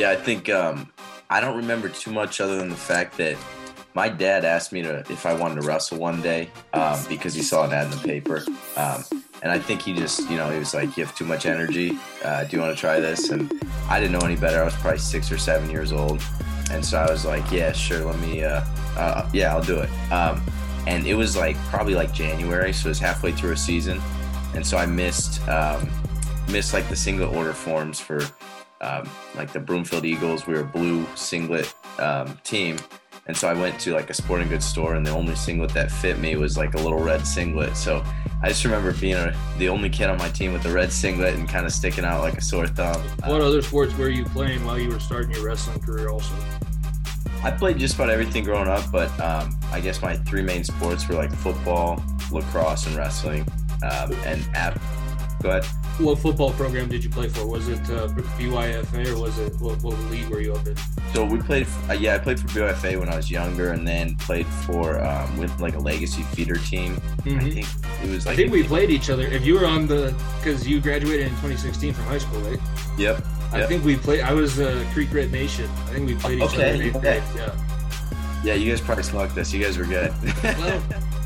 Yeah, I think um, I don't remember too much other than the fact that my dad asked me to if I wanted to wrestle one day um, because he saw an ad in the paper. Um, and I think he just, you know, he was like, "You have too much energy. Uh, do you want to try this?" And I didn't know any better. I was probably six or seven years old, and so I was like, "Yeah, sure. Let me. Uh, uh, yeah, I'll do it." Um, and it was like probably like January, so it was halfway through a season, and so I missed um, missed like the single order forms for um, like the Broomfield Eagles. We were a blue singlet um, team, and so I went to like a sporting goods store, and the only singlet that fit me was like a little red singlet. So I just remember being a, the only kid on my team with a red singlet and kind of sticking out like a sore thumb. What other sports were you playing while you were starting your wrestling career? Also, I played just about everything growing up, but um, I guess my three main sports were like football, lacrosse, and wrestling. Um, and at, go ahead. what football program did you play for? Was it uh, BYFA or was it what, what league were you up in? So we played. Uh, yeah, I played for BYFA when I was younger, and then played for um, with like a legacy feeder team. I Mhm. think it was. I think we played each other. If you were on the, because you graduated in 2016 from high school, right? Yep. I Yep. think we played. I was uh, Creek Red Nation. I think we played each Okay, other eighth yeah. Yeah. You guys probably smoked us. You guys were good. Well,